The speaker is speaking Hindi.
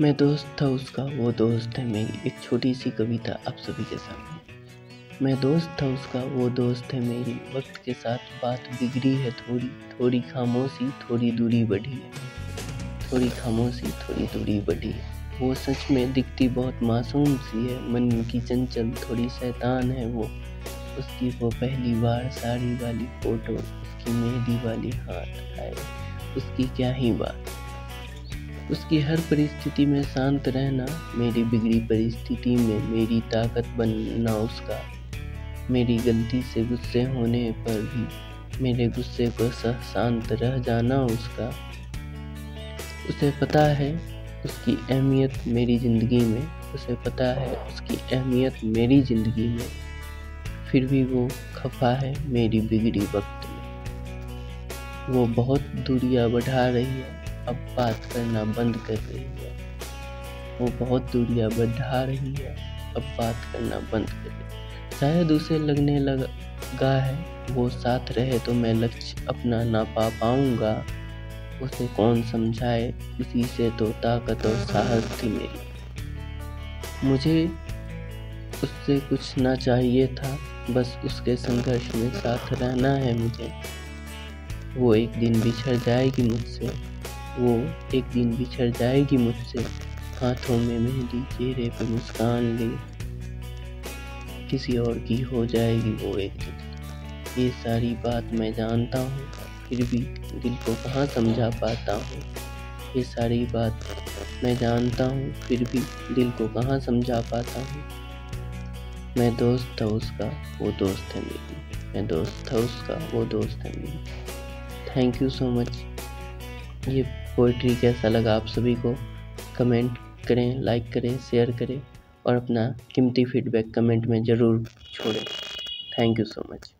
मैं दोस्त था उसका, वो दोस्त है मेरी, एक छोटी सी कविता आप सभी के सामने। मैं दोस्त था उसका, वो दोस्त है मेरी, वक्त के साथ बात बिगड़ी है थोड़ी थोड़ी खामोशी, थोड़ी दूरी बढ़ी है। थोड़ी खामोशी, थोड़ी दूरी बढ़ी है। वो सच में दिखती बहुत मासूम सी है, मन की चंचल, थोड़ी शैतान है वो। उसकी वो पहली बार साड़ी वाली फ़ोटो, उसकी मेहंदी वाली हाथ आए उसकी क्या ही बात। उसकी हर परिस्थिति में शांत रहना, मेरी बिगड़ी परिस्थिति में मेरी ताकत बनना उसका। मेरी गलती से गुस्से होने पर भी मेरे गुस्से को सह शांत रह जाना उसका। उसे पता है उसकी अहमियत मेरी ज़िंदगी में, उसे पता है उसकी अहमियत मेरी ज़िंदगी में। फिर भी वो खफा है मेरी बिगड़ी वक्त में। वो बहुत दूरियाँ बढ़ा रही है। अब बात करना बंद कर रही है। वो बहुत दूरियाँ बढ़ा रही है। अब बात करना बंद कर रही शायद उसे लगने लगा है, वो साथ रहे तो मैं लक्ष्य अपना ना पा पाऊँगा। उसे कौन समझाए? उसी से तो ताकत और साहस थी मेरी। मुझे उससे कुछ ना चाहिए था, बस उसके संघर्ष में साथ रहना है मुझे। वो एक दिन बिछड़ जाएगी मुझसे। वो एक दिन बिछड़ जाएगी मुझसे। हाथों में मेहंदी, चेहरे पे मुस्कान ले। किसी और की हो जाएगी वो एक दिन। ये सारी बात मैं जानता हूँ, फिर भी दिल को कहाँ समझा पाता हूँ? ये सारी बात मैं जानता हूँ, फिर भी दिल को कहाँ समझा पाता हूँ? मैं दोस्त था उसका, वो दोस्त है मेरी। मैं दोस्त था उसका, वो दोस्त है मेरी। थैंक यू सो मच ये पोइट्री कैसा लगा आप सभी को कमेंट करें लाइक करें शेयर करें और अपना कीमती फीडबैक कमेंट में ज़रूर छोड़ें। Thank you so much